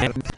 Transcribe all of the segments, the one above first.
and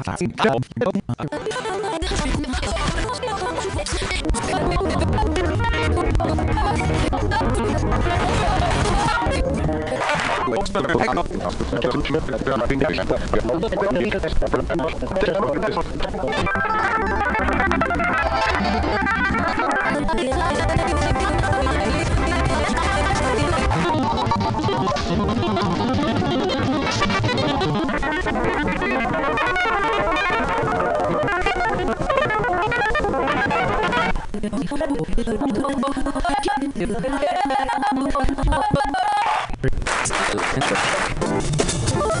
Let's Oh,